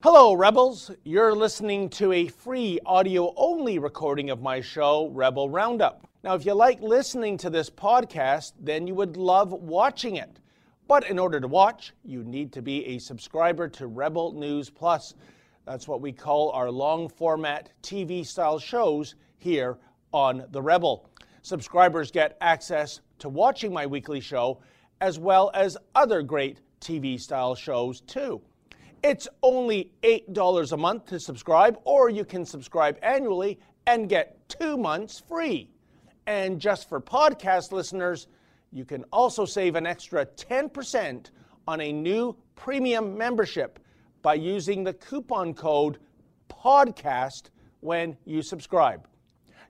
Hello, Rebels. You're listening to a free audio only recording of my show, Rebel Roundup. Now, if you like listening to this podcast, then you would love watching it. But in order to watch, you need to be a subscriber to Rebel News Plus. That's what we call our long format TV style shows here on The Rebel. Subscribers get access to watching my weekly show as well as other great TV style shows too. It's only $8 a month to subscribe, or you can subscribe annually and get two months free. And just for podcast listeners, you can also save an extra 10% on a new premium membership by using the coupon code PODCAST when you subscribe.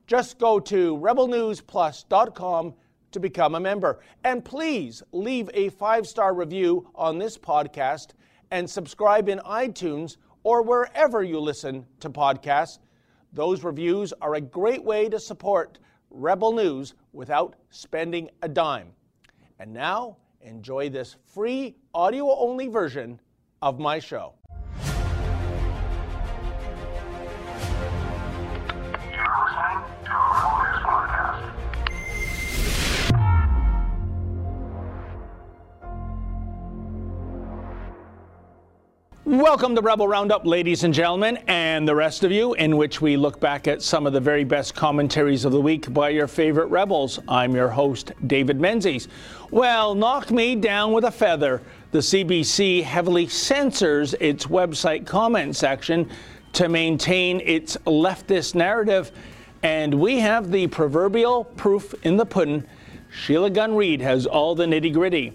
Just go to rebelnewsplus.com to become a member. And please leave a five star review on this podcast and subscribe in iTunes or wherever you listen to podcasts. Those reviews are a great way to support Rebel News without spending a dime. And now, enjoy this free audio only version of my show. Welcome to Rebel Roundup, ladies and gentlemen, and the rest of you, in which we look back at some of the very best commentaries of the week by your favorite rebels. I'm your host, David Menzies. Well, knock me down with a feather. The CBC heavily censors its website comment section to maintain its leftist narrative, and we have the proverbial proof in the pudding. Sheila Gunn Reid has all the nitty gritty.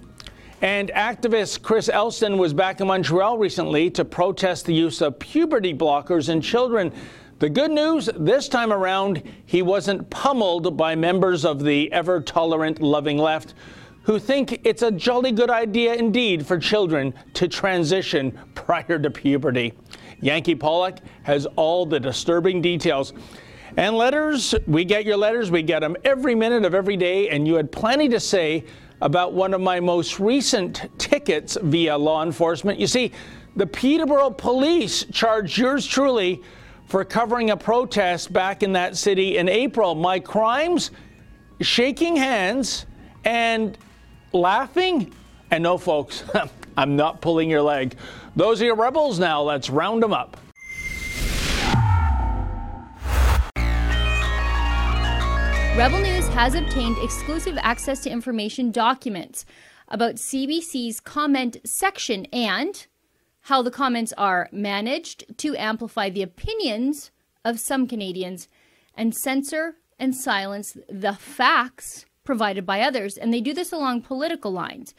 And activist Chris Elston was back in Montreal recently to protest the use of puberty blockers in children. The good news this time around, he wasn't pummeled by members of the ever tolerant, loving left who think it's a jolly good idea indeed for children to transition prior to puberty. Yanky Pollak has all the disturbing details. And letters, we get your letters, we get them every minute of every day, and you had plenty to say about one of my most recent tickets via law enforcement. You see, the Peterborough police charged yours truly for covering a protest back in that city in April. My crimes? Shaking hands and laughing? And no, folks, I'm not pulling your leg. Those are your rebels now. Let's round them up. Rebel News has obtained exclusive access to information documents about CBC's comment section and how the comments are managed to amplify the opinions of some Canadians and censor and silence the facts provided by others. And they do this along political lines.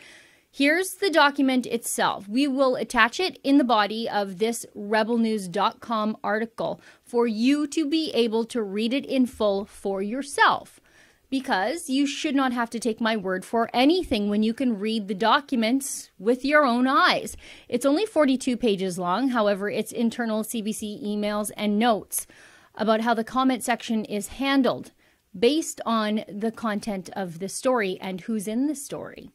Here's the document itself. We will attach it in the body of this rebelnews.com article for you to be able to read it in full for yourself. Because you should not have to take my word for anything when you can read the documents with your own eyes. It's only 42 pages long, however, it's internal CBC emails and notes about how the comment section is handled based on the content of the story and who's in the story.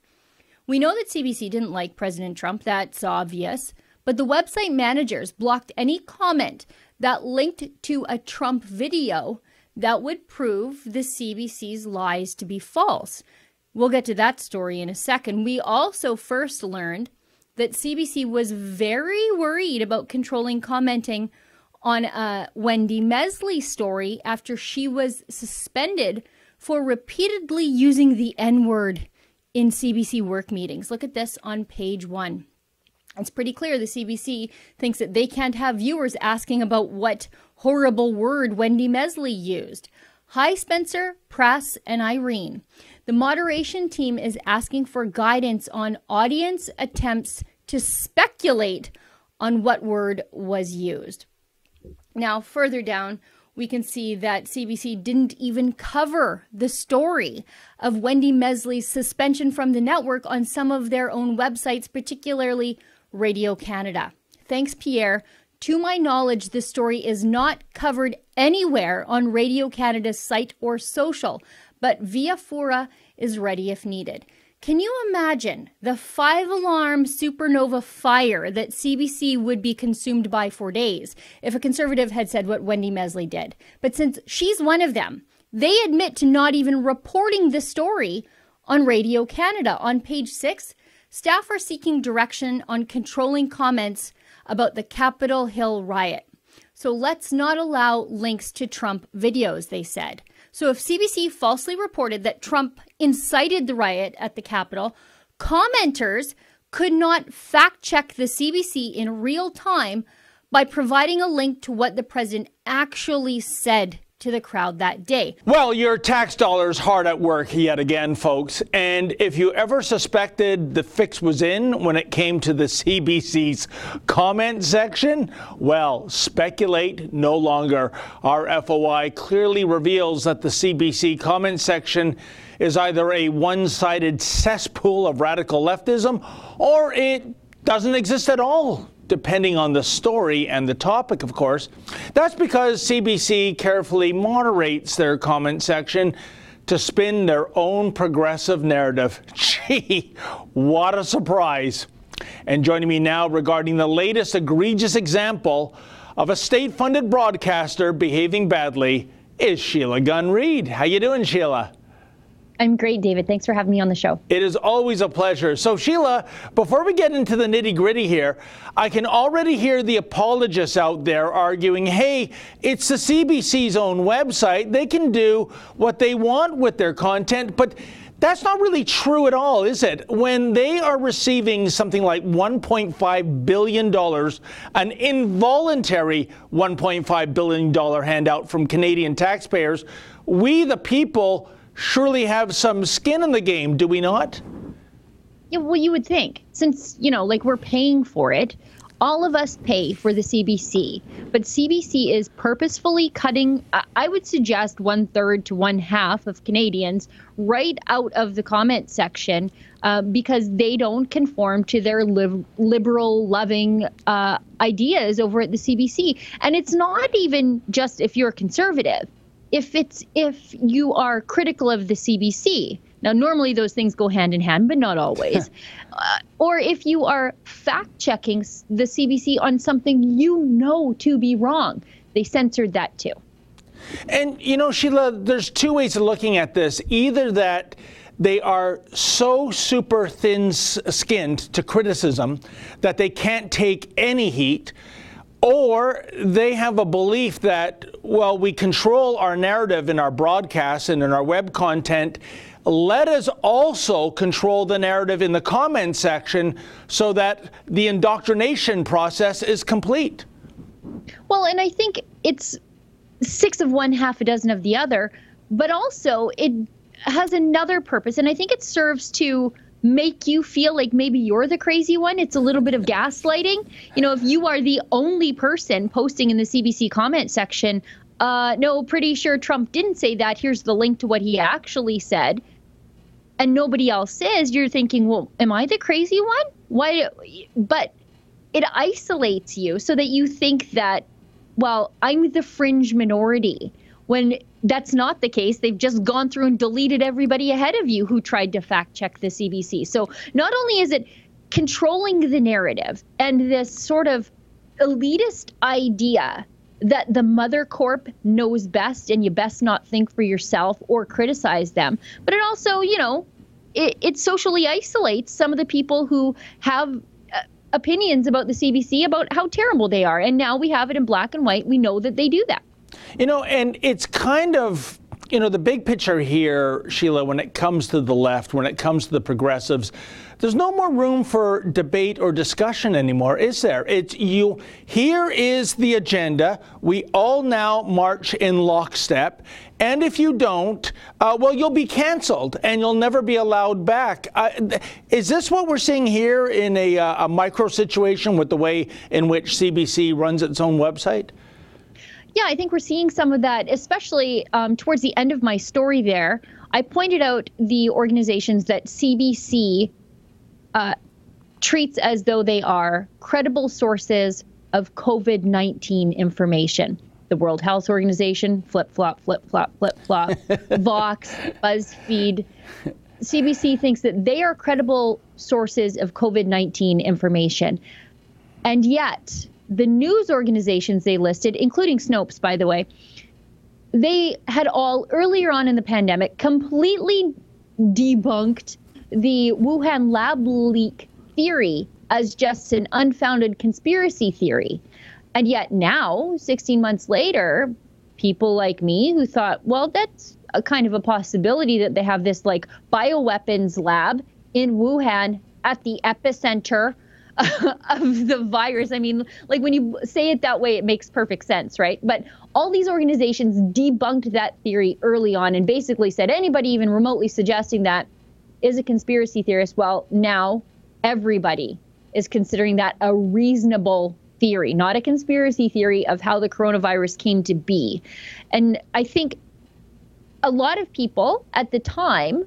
We know that CBC didn't like President Trump, that's obvious, but the website managers blocked any comment that linked to a Trump video that would prove the CBC's lies to be false. We'll get to that story in a second. We also first learned that CBC was very worried about controlling commenting on a Wendy Mesley story after she was suspended for repeatedly using the N word in CBC work meetings. Look at this on page one. It's pretty clear the CBC thinks that they can't have viewers asking about what horrible word Wendy Mesley used. Hi, Spencer, Press, and Irene. The moderation team is asking for guidance on audience attempts to speculate on what word was used. Now, further down, we can see that CBC didn't even cover the story of Wendy Mesley's suspension from the network on some of their own websites, particularly Radio Canada. Thanks, Pierre. To my knowledge, this story is not covered anywhere on Radio Canada's site or social, but Via Fura is ready if needed. Can you imagine the five alarm supernova fire that CBC would be consumed by for days if a conservative had said what Wendy Mesley did? But since she's one of them, they admit to not even reporting the story on Radio Canada. On page six, staff are seeking direction on controlling comments about the Capitol Hill riot. So let's not allow links to Trump videos, they said. So if CBC falsely reported that Trump incited the riot at the Capitol, commenters could not fact check the CBC in real time by providing a link to what the president actually said to the crowd that day. Well, your tax dollars hard at work yet again, folks. And if you ever suspected the fix was in when it came to the CBC's comment section, well, speculate no longer. Our FOI clearly reveals that the CBC comment section is either a one-sided cesspool of radical leftism or it doesn't exist at all depending on the story and the topic, of course. That's because CBC carefully moderates their comment section to spin their own progressive narrative. Gee, what a surprise. And joining me now regarding the latest egregious example of a state-funded broadcaster behaving badly is Sheila Gunn Reid. How you doing, Sheila? I'm great, David. Thanks for having me on the show. It is always a pleasure. So, Sheila, before we get into the nitty gritty here, I can already hear the apologists out there arguing hey, it's the CBC's own website. They can do what they want with their content, but that's not really true at all, is it? When they are receiving something like $1.5 billion, an involuntary $1.5 billion handout from Canadian taxpayers, we, the people, surely have some skin in the game, do we not? Yeah, well, you would think, since, you know, like we're paying for it, all of us pay for the CBC, but CBC is purposefully cutting, I would suggest one third to one half of Canadians right out of the comment section uh, because they don't conform to their li- liberal, loving uh, ideas over at the CBC. And it's not even just if you're conservative if it's if you are critical of the CBC. Now, normally those things go hand in hand, but not always. uh, or if you are fact checking the CBC on something you know to be wrong, they censored that too. And, you know, Sheila, there's two ways of looking at this. Either that they are so super thin skinned to criticism that they can't take any heat or they have a belief that, well, we control our narrative in our broadcasts and in our web content. Let us also control the narrative in the comment section so that the indoctrination process is complete. Well, and I think it's six of one, half a dozen of the other, but also it has another purpose. And I think it serves to make you feel like maybe you're the crazy one. It's a little bit of gaslighting. You know, if you are the only person posting in the CBC comment section, uh, no, pretty sure Trump didn't say that. Here's the link to what he actually said. And nobody else says, you're thinking, well, am I the crazy one? Why? But it isolates you so that you think that, well, I'm the fringe minority when that's not the case. They've just gone through and deleted everybody ahead of you who tried to fact check the CBC. So not only is it controlling the narrative and this sort of elitist idea that the mother corp knows best and you best not think for yourself or criticize them, but it also, you know, it, it socially isolates some of the people who have uh, opinions about the CBC about how terrible they are. And now we have it in black and white. We know that they do that. You know, and it's kind of you know, the big picture here, Sheila, when it comes to the left, when it comes to the progressives, there's no more room for debate or discussion anymore, is there? It's you. Here is the agenda. We all now march in lockstep. And if you don't, uh, well, you'll be canceled and you'll never be allowed back. Uh, is this what we're seeing here in a, uh, a micro situation with the way in which CBC runs its own website? Yeah, I think we're seeing some of that, especially um, towards the end of my story there. I pointed out the organizations that CBC uh, treats as though they are credible sources of COVID 19 information. The World Health Organization, flip flop, flip flop, flip flop, Vox, BuzzFeed. CBC thinks that they are credible sources of COVID 19 information. And yet, the news organizations they listed, including Snopes, by the way, they had all earlier on in the pandemic completely debunked the Wuhan lab leak theory as just an unfounded conspiracy theory. And yet now, 16 months later, people like me who thought, well, that's a kind of a possibility that they have this like bioweapons lab in Wuhan at the epicenter of the virus. I mean, like when you say it that way, it makes perfect sense, right? But all these organizations debunked that theory early on and basically said anybody even remotely suggesting that is a conspiracy theorist. Well, now everybody is considering that a reasonable theory, not a conspiracy theory of how the coronavirus came to be. And I think a lot of people at the time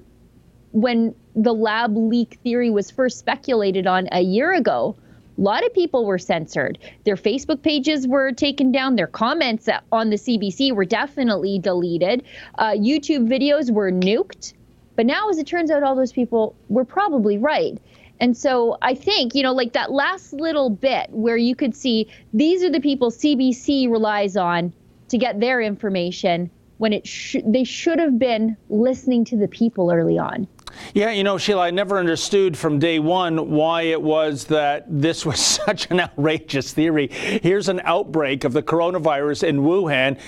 when the lab leak theory was first speculated on a year ago, a lot of people were censored. Their Facebook pages were taken down. Their comments on the CBC were definitely deleted. Uh, YouTube videos were nuked. But now, as it turns out, all those people were probably right. And so I think, you know, like that last little bit where you could see these are the people CBC relies on to get their information when it sh- they should have been listening to the people early on. Yeah, you know, Sheila, I never understood from day one why it was that this was such an outrageous theory. Here's an outbreak of the coronavirus in Wuhan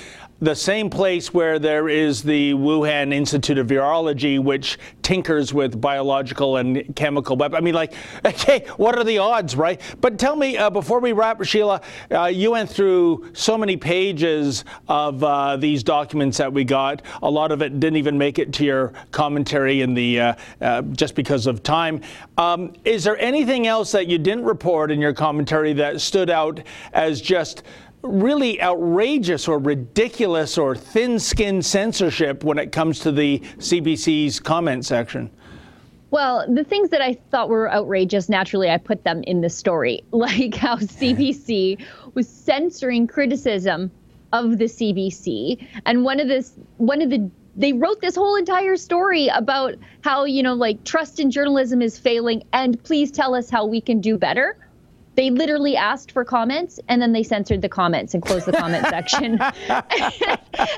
the same place where there is the Wuhan Institute of Virology, which tinkers with biological and chemical weapons. I mean, like, okay, what are the odds, right? But tell me, uh, before we wrap, Sheila, uh, you went through so many pages of uh, these documents that we got. A lot of it didn't even make it to your commentary in the uh, uh, just because of time. Um, is there anything else that you didn't report in your commentary that stood out as just really outrageous or ridiculous or thin skinned censorship when it comes to the CBC's comment section? Well, the things that I thought were outrageous, naturally, I put them in the story, like how CBC was censoring criticism of the CBC. And one of this, one of the, they wrote this whole entire story about how, you know, like trust in journalism is failing and please tell us how we can do better they literally asked for comments and then they censored the comments and closed the comment section.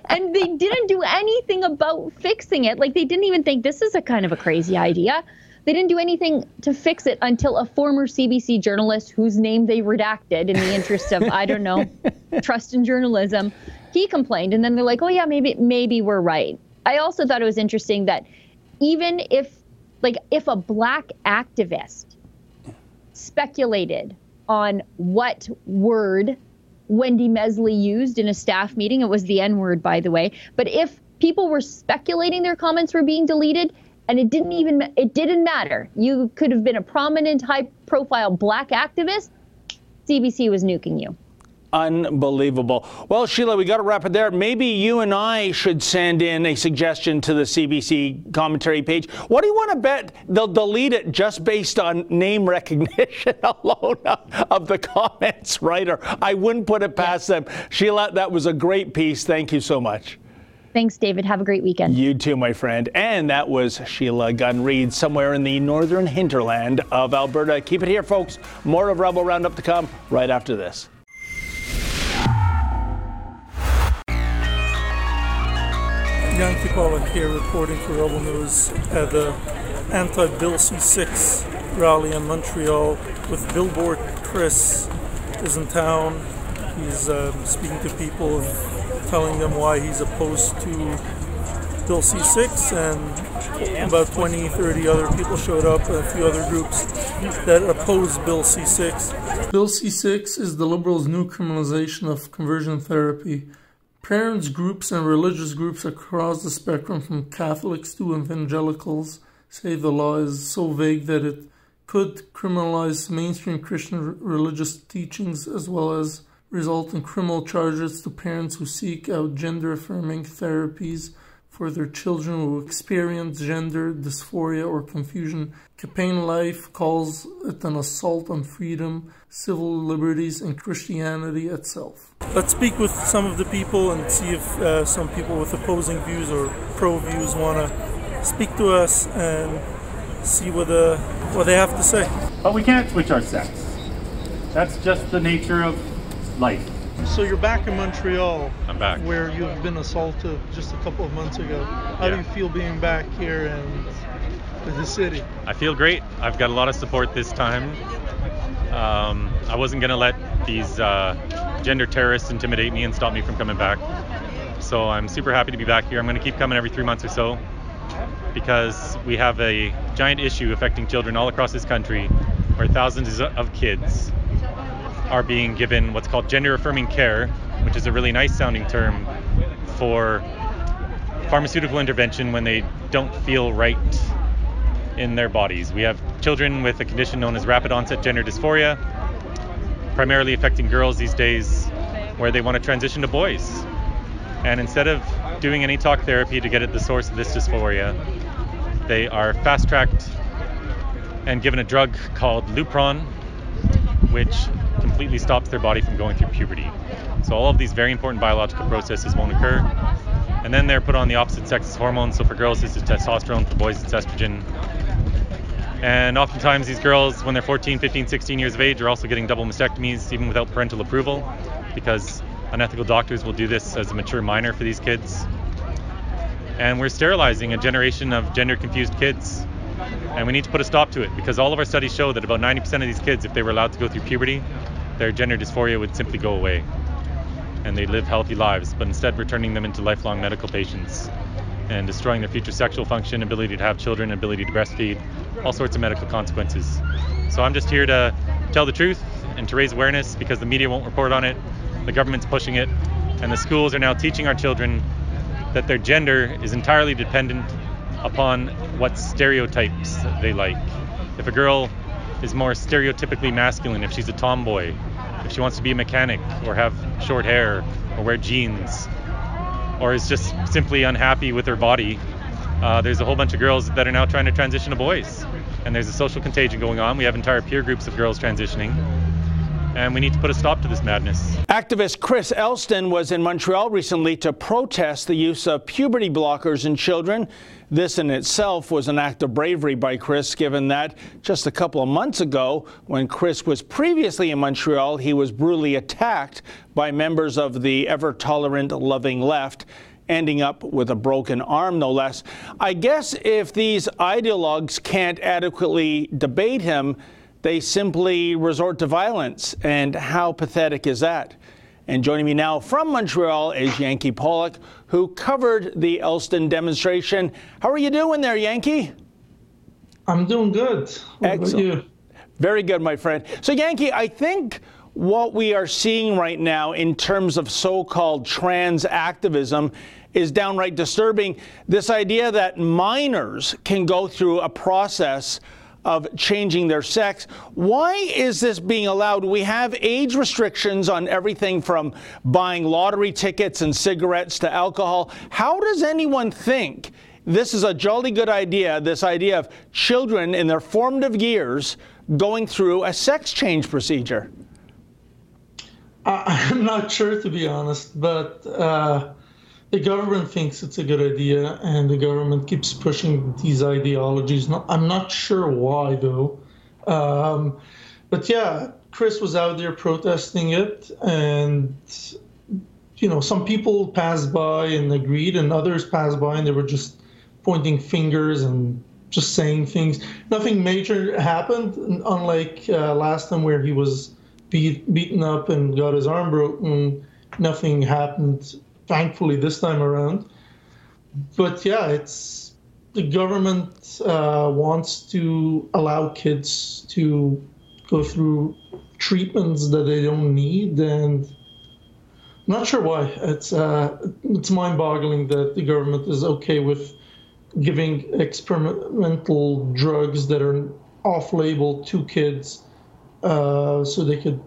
and they didn't do anything about fixing it. Like they didn't even think this is a kind of a crazy idea. They didn't do anything to fix it until a former CBC journalist whose name they redacted in the interest of I don't know, trust in journalism, he complained and then they're like, "Oh yeah, maybe maybe we're right." I also thought it was interesting that even if like if a black activist speculated on what word Wendy Mesley used in a staff meeting. It was the N word, by the way. But if people were speculating their comments were being deleted, and it didn't even it didn't matter. You could have been a prominent, high-profile black activist. CBC was nuking you. Unbelievable. Well, Sheila, we got to wrap it there. Maybe you and I should send in a suggestion to the CBC commentary page. What do you want to bet they'll delete it just based on name recognition alone of the comments writer? I wouldn't put it past them. Sheila, that was a great piece. Thank you so much. Thanks, David. Have a great weekend. You too, my friend. And that was Sheila Gunn Reid, somewhere in the northern hinterland of Alberta. Keep it here, folks. More of Rebel Roundup to come right after this. Yanky Pollak here reporting for Rebel News at the anti-Bill C6 rally in Montreal with Billboard Chris is in town. He's uh, speaking to people and telling them why he's opposed to Bill C6 and about 20, 30 other people showed up, a few other groups that oppose Bill C6. Bill C6 is the Liberals' new criminalization of conversion therapy. Parents groups and religious groups across the spectrum, from Catholics to evangelicals, say the law is so vague that it could criminalize mainstream Christian religious teachings as well as result in criminal charges to parents who seek out gender affirming therapies their children who experience gender dysphoria or confusion. Campaign Life calls it an assault on freedom, civil liberties, and Christianity itself. Let's speak with some of the people and see if uh, some people with opposing views or pro views want to speak to us and see what uh, what they have to say. But we can't switch our sex. That's just the nature of life. So you're back in Montreal. I'm back. Where you have been assaulted just a couple of months ago. How do you feel being back here in the city? I feel great. I've got a lot of support this time. Um, I wasn't going to let these uh, gender terrorists intimidate me and stop me from coming back. So I'm super happy to be back here. I'm going to keep coming every three months or so because we have a giant issue affecting children all across this country where thousands of kids are being given what's called gender affirming care, which is a really nice sounding term for pharmaceutical intervention when they don't feel right in their bodies. We have children with a condition known as rapid onset gender dysphoria, primarily affecting girls these days, where they want to transition to boys. And instead of doing any talk therapy to get at the source of this dysphoria, they are fast tracked and given a drug called Lupron, which completely stops their body from going through puberty. So all of these very important biological processes won't occur. And then they're put on the opposite sex's hormones. So for girls, this is testosterone, for boys, it's estrogen. And oftentimes, these girls, when they're 14, 15, 16 years of age, are also getting double mastectomies, even without parental approval, because unethical doctors will do this as a mature minor for these kids. And we're sterilizing a generation of gender confused kids. And we need to put a stop to it because all of our studies show that about 90% of these kids, if they were allowed to go through puberty, their gender dysphoria would simply go away and they'd live healthy lives. But instead, we're turning them into lifelong medical patients and destroying their future sexual function, ability to have children, ability to breastfeed, all sorts of medical consequences. So I'm just here to tell the truth and to raise awareness because the media won't report on it, the government's pushing it, and the schools are now teaching our children that their gender is entirely dependent upon what stereotypes they like. If a girl is more stereotypically masculine, if she's a tomboy, if she wants to be a mechanic or have short hair or wear jeans, or is just simply unhappy with her body, uh, there's a whole bunch of girls that are now trying to transition to boys. And there's a social contagion going on. We have entire peer groups of girls transitioning. And we need to put a stop to this madness. Activist Chris Elston was in Montreal recently to protest the use of puberty blockers in children. This in itself was an act of bravery by Chris, given that just a couple of months ago, when Chris was previously in Montreal, he was brutally attacked by members of the ever tolerant, loving left ending up with a broken arm, no less. I guess if these ideologues can't adequately debate him, they simply resort to violence. And how pathetic is that? And joining me now from Montreal is Yanky Pollak, who covered the Elston demonstration. How are you doing there, Yanky? I'm doing good. What about Excellent. you? Very good, my friend. So, Yanky, I think what we are seeing right now in terms of so called trans activism is downright disturbing. This idea that minors can go through a process of changing their sex. Why is this being allowed? We have age restrictions on everything from buying lottery tickets and cigarettes to alcohol. How does anyone think this is a jolly good idea, this idea of children in their formative years going through a sex change procedure? I- I'm not sure, to be honest, but uh, the government thinks it's a good idea, and the government keeps pushing these ideologies. I'm not sure why, though. Um, but yeah, Chris was out there protesting it, and you know, some people passed by and agreed, and others passed by and they were just pointing fingers and just saying things. Nothing major happened, unlike uh, last time where he was beat, beaten up and got his arm broken. Nothing happened, thankfully, this time around. But yeah, it's the government uh, wants to allow kids to go through treatments that they don't need, and I'm not sure why. It's uh, it's mind-boggling that the government is okay with giving experimental drugs that are off-label to kids, uh, so they could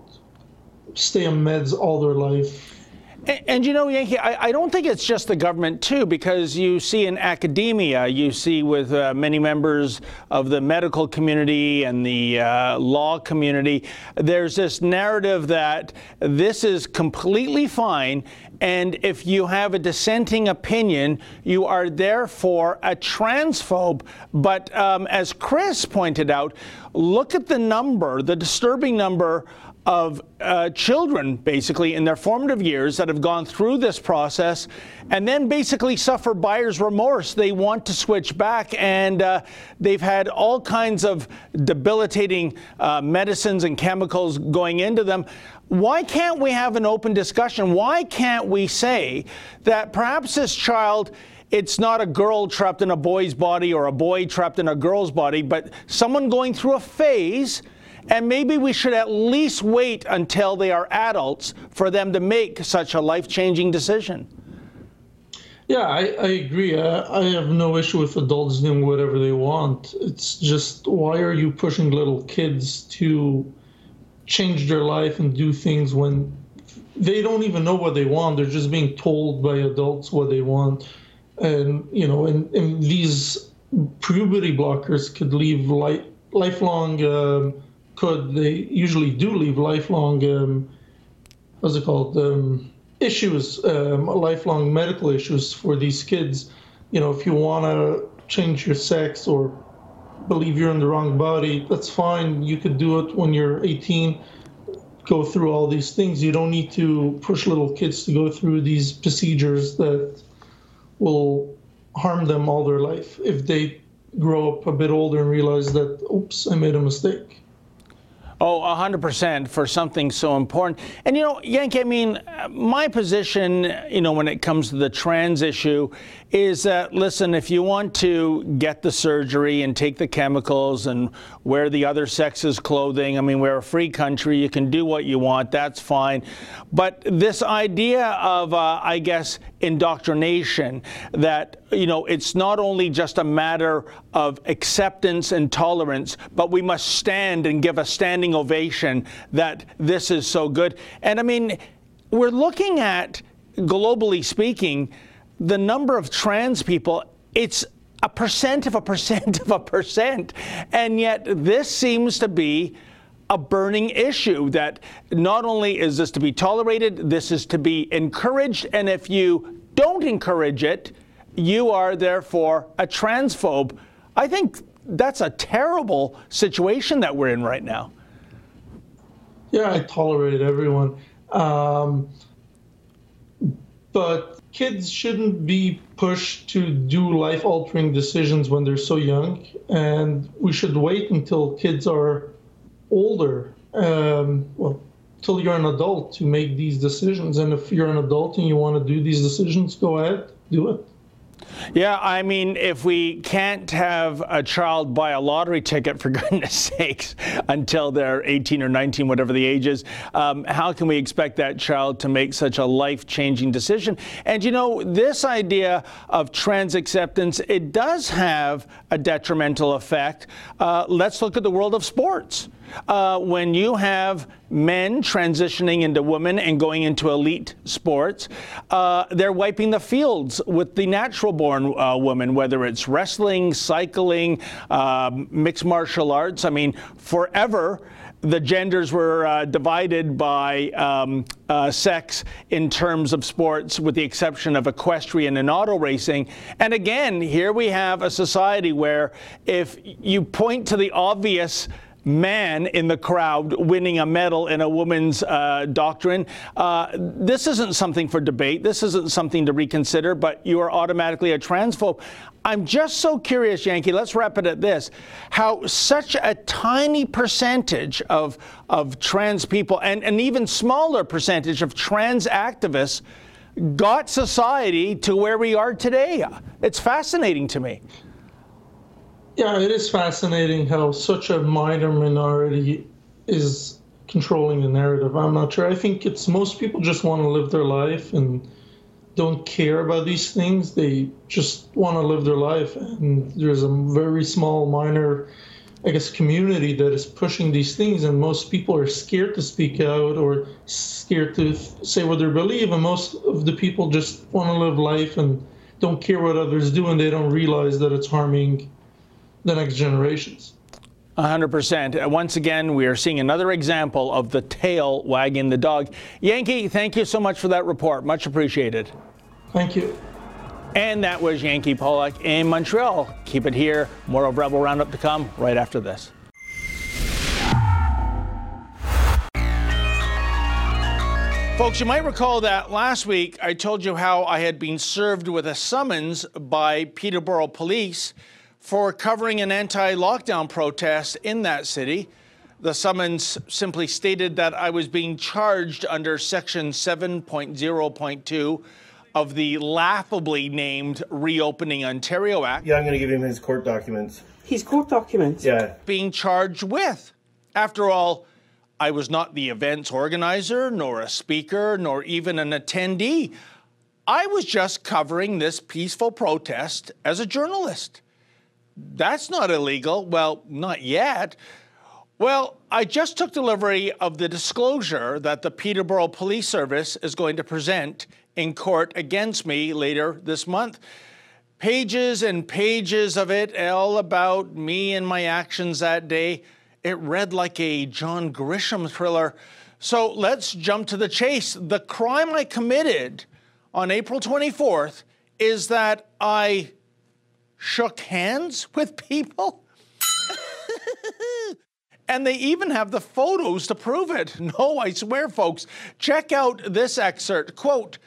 stay on meds all their life. And, and, you know, Yanky, I, I, don't think it's just the government, too, because you see in academia, you see with uh, many members of the medical community and the uh, law community, there's this narrative that this is completely fine. And if you have a dissenting opinion, you are therefore a transphobe. But um, as Chris pointed out, look at the number, the disturbing number of uh, children, basically, in their formative years that have gone through this process and then basically suffer buyer's remorse. They want to switch back, and uh, they've had all kinds of debilitating uh, medicines and chemicals going into them. Why can't we have an open discussion? Why can't we say that perhaps this child it's not a girl trapped in a boy's body or a boy trapped in a girl's body, but someone going through a phase and maybe we should at least wait until they are adults for them to make such a life changing decision. Yeah, I, I agree. I, I have no issue with adults doing whatever they want. It's just why are you pushing little kids to change their life and do things when they don't even know what they want? They're just being told by adults what they want. And, you know, and, and these puberty blockers could leave life, lifelong. Um, could they usually do leave lifelong um, what's it called um, issues, um, lifelong medical issues for these kids. You know, if you want to change your sex or believe you're in the wrong body, that's fine. You could do it when you're 18. Go through all these things. You don't need to push little kids to go through these procedures that will harm them all their life if they grow up a bit older and realize that, oops, I made a mistake. Oh, 100% for something so important. And, you know, Yanky, I mean, my position, you know, when it comes to the trans issue is that, listen, if you want to get the surgery and take the chemicals and wear the other sex's clothing, I mean, we're a free country. You can do what you want. That's fine. But this idea of, uh, I guess, indoctrination that, you know, it's not only just a matter of acceptance and tolerance, but we must stand and give a standing ovation that this is so good. And I mean, we're looking at, globally speaking, the number of trans people, it's a percent of a percent of a percent. And yet, this seems to be a burning issue that not only is this to be tolerated, this is to be encouraged. And if you don't encourage it, you are therefore a transphobe. I think that's a terrible situation that we're in right now. Yeah, I tolerate everyone. Um, but kids shouldn't be pushed to do life altering decisions when they're so young. And we should wait until kids are older, um, well, till you're an adult to make these decisions. And if you're an adult and you want to do these decisions, go ahead, do it. Yeah, I mean, if we can't have a child buy a lottery ticket, for goodness sakes, until they're 18 or 19, whatever the age is, um, how can we expect that child to make such a life changing decision? And you know, this idea of trans acceptance, it does have a detrimental effect. Uh, let's look at the world of sports. Uh, when you have men transitioning into women and going into elite sports, uh, they're wiping the fields with the natural born uh, woman, whether it's wrestling, cycling, um, mixed martial arts. I mean, forever the genders were uh, divided by um, uh, sex in terms of sports, with the exception of equestrian and auto racing. And again, here we have a society where if you point to the obvious man in the crowd winning a medal in a woman's uh, doctrine. Uh, this isn't something for debate. This isn't something to reconsider, but you are automatically a transphobe. I'm just so curious, Yanky, let's wrap it at this how such a tiny percentage of, of trans people and an even smaller percentage of trans activists got society to where we are today. It's fascinating to me. Yeah, it is fascinating how such a minor minority is controlling the narrative. I'm not sure. I think it's most people just want to live their life and don't care about these things. They just want to live their life. And there's a very small, minor I guess, community that is pushing these things, and most people are scared to speak out or scared to say what they believe, and most of the people just want to live life and don't care what others do, and they don't realize that it's harming the next generations. 100%. Uh, once again, we are seeing another example of the tail wagging the dog. Yanky, thank you so much for that report. Much appreciated. Thank you. And that was Yanky Pollak in Montreal. Keep it here. More of Rebel Roundup to come right after this. Folks, you might recall that last week I told you how I had been served with a summons by Peterborough Police for covering an anti lockdown protest in that city. The summons simply stated that I was being charged under Section 7.0.2 of the laughably named Reopening Ontario Act. Yeah, I'm going to give him his court documents. His court documents? Yeah. Being charged with. After all, I was not the event's organizer, nor a speaker, nor even an attendee. I was just covering this peaceful protest as a journalist. That's not illegal. Well, not yet. Well, I just took delivery of the disclosure that the Peterborough Police Service is going to present in court against me later this month. Pages and pages of it, all about me and my actions that day. It read like a John Grisham thriller. So let's jump to the chase. The crime I committed on April 24th is that I shook hands with people. and they even have the photos to prove it. No, I swear, folks. Check out this excerpt. Quote,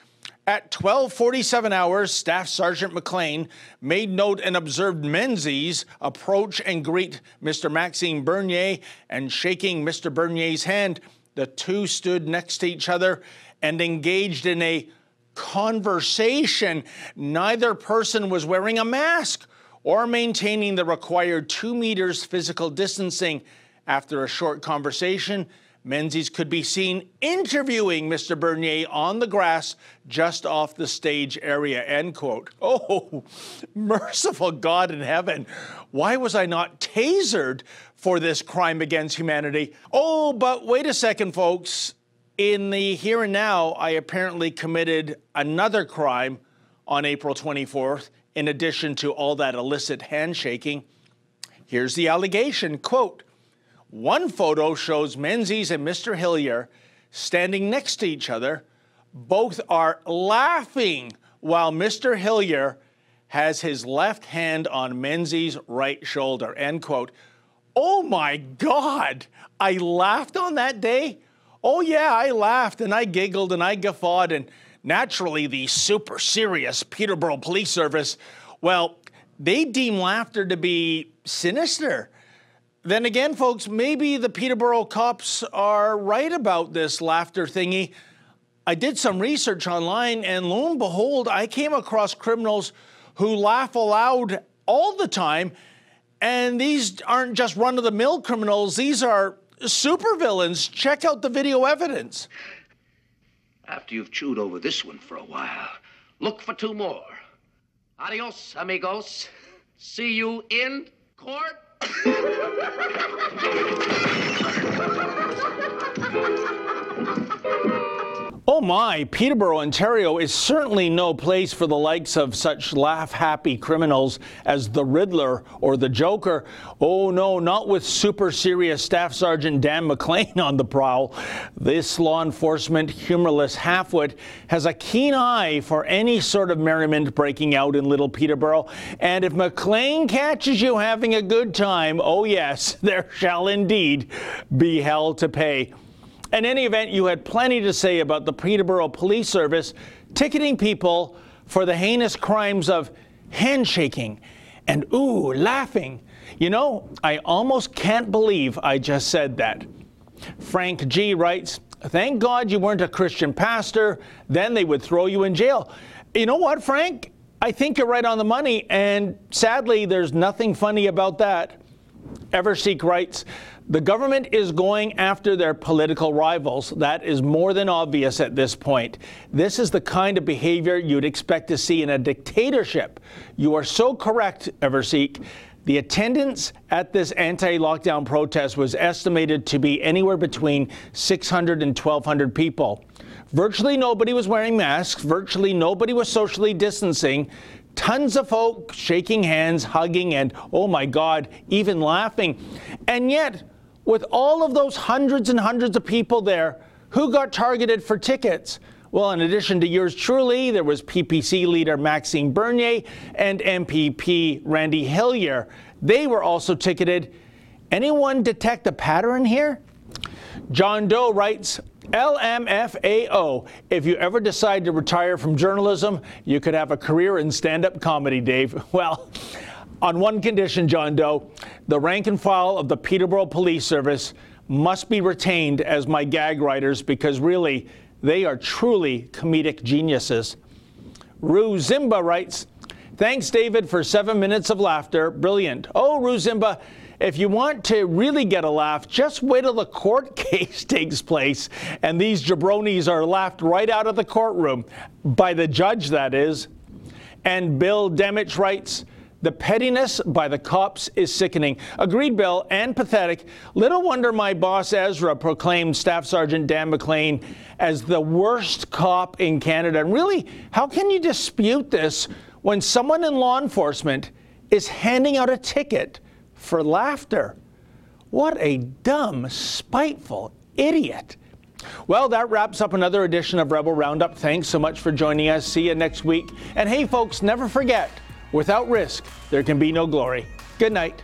at 12:47 hours, Staff Sergeant McLean made note and observed Menzies approach and greet Mr. Maxime Bernier and shaking Mr. Bernier's hand, the two stood next to each other and engaged in a conversation. Neither person was wearing a mask or maintaining the required 2 meters physical distancing. After a short conversation, Menzies could be seen interviewing Mr. Bernier on the grass just off the stage area, end quote. Oh, merciful God in heaven. Why was I not tasered for this crime against humanity? Oh, but wait a second, folks. In the here and now, I apparently committed another crime on April 24th, in addition to all that illicit handshaking. Here's the allegation, quote, one photo shows Menzies and Mr. Hillier standing next to each other. Both are laughing while Mr. Hillier has his left hand on Menzies' right shoulder. End quote. Oh my God! I laughed on that day. Oh, yeah, I laughed and I giggled and I guffawed. And naturally, the super serious Peterborough Police Service, well, they deem laughter to be sinister. Then again, folks, maybe the Peterborough cops are right about this laughter thingy. I did some research online, and lo and behold, I came across criminals who laugh aloud all the time. And these aren't just run of the mill criminals, these are supervillains. Check out the video evidence. After you've chewed over this one for a while, look for two more. Adios, amigos. See you in court. Oh my, Peterborough, Ontario is certainly no place for the likes of such laugh happy criminals as the Riddler or the Joker. Oh no, not with super serious Staff Sergeant Dan McLean on the prowl. This law enforcement humorless halfwit has a keen eye for any sort of merriment breaking out in Little Peterborough. And if McLean catches you having a good time, oh yes, there shall indeed be hell to pay. In any event, you had plenty to say about the Peterborough Police Service ticketing people for the heinous crimes of handshaking and ooh, laughing. You know, I almost can't believe I just said that. Frank G writes, Thank God you weren't a Christian pastor, then they would throw you in jail. You know what, Frank? I think you're right on the money, and sadly, there's nothing funny about that. Everseek writes, the government is going after their political rivals. That is more than obvious at this point. This is the kind of behavior you'd expect to see in a dictatorship. You are so correct, Everseek. The attendance at this anti lockdown protest was estimated to be anywhere between 600 and 1,200 people. Virtually nobody was wearing masks, virtually nobody was socially distancing. Tons of folk shaking hands, hugging, and oh my God, even laughing. And yet, with all of those hundreds and hundreds of people there, who got targeted for tickets? Well, in addition to yours truly, there was PPC leader Maxime Bernier and MPP Randy Hillier. They were also ticketed. Anyone detect a pattern here? John Doe writes, LMFAO. If you ever decide to retire from journalism, you could have a career in stand up comedy, Dave. Well, on one condition, John Doe, the rank and file of the Peterborough Police Service must be retained as my gag writers because really, they are truly comedic geniuses. Rue Zimba writes, Thanks, David, for seven minutes of laughter. Brilliant. Oh, Rue Zimba, if you want to really get a laugh, just wait till the court case takes place and these jabronis are laughed right out of the courtroom. By the judge, that is. And Bill Demich writes, the pettiness by the cops is sickening. Agreed, Bill, and pathetic. Little wonder my boss Ezra proclaimed Staff Sergeant Dan McLean as the worst cop in Canada. And really, how can you dispute this when someone in law enforcement is handing out a ticket for laughter. What a dumb, spiteful idiot. Well, that wraps up another edition of Rebel Roundup. Thanks so much for joining us. See you next week. And hey, folks, never forget without risk, there can be no glory. Good night.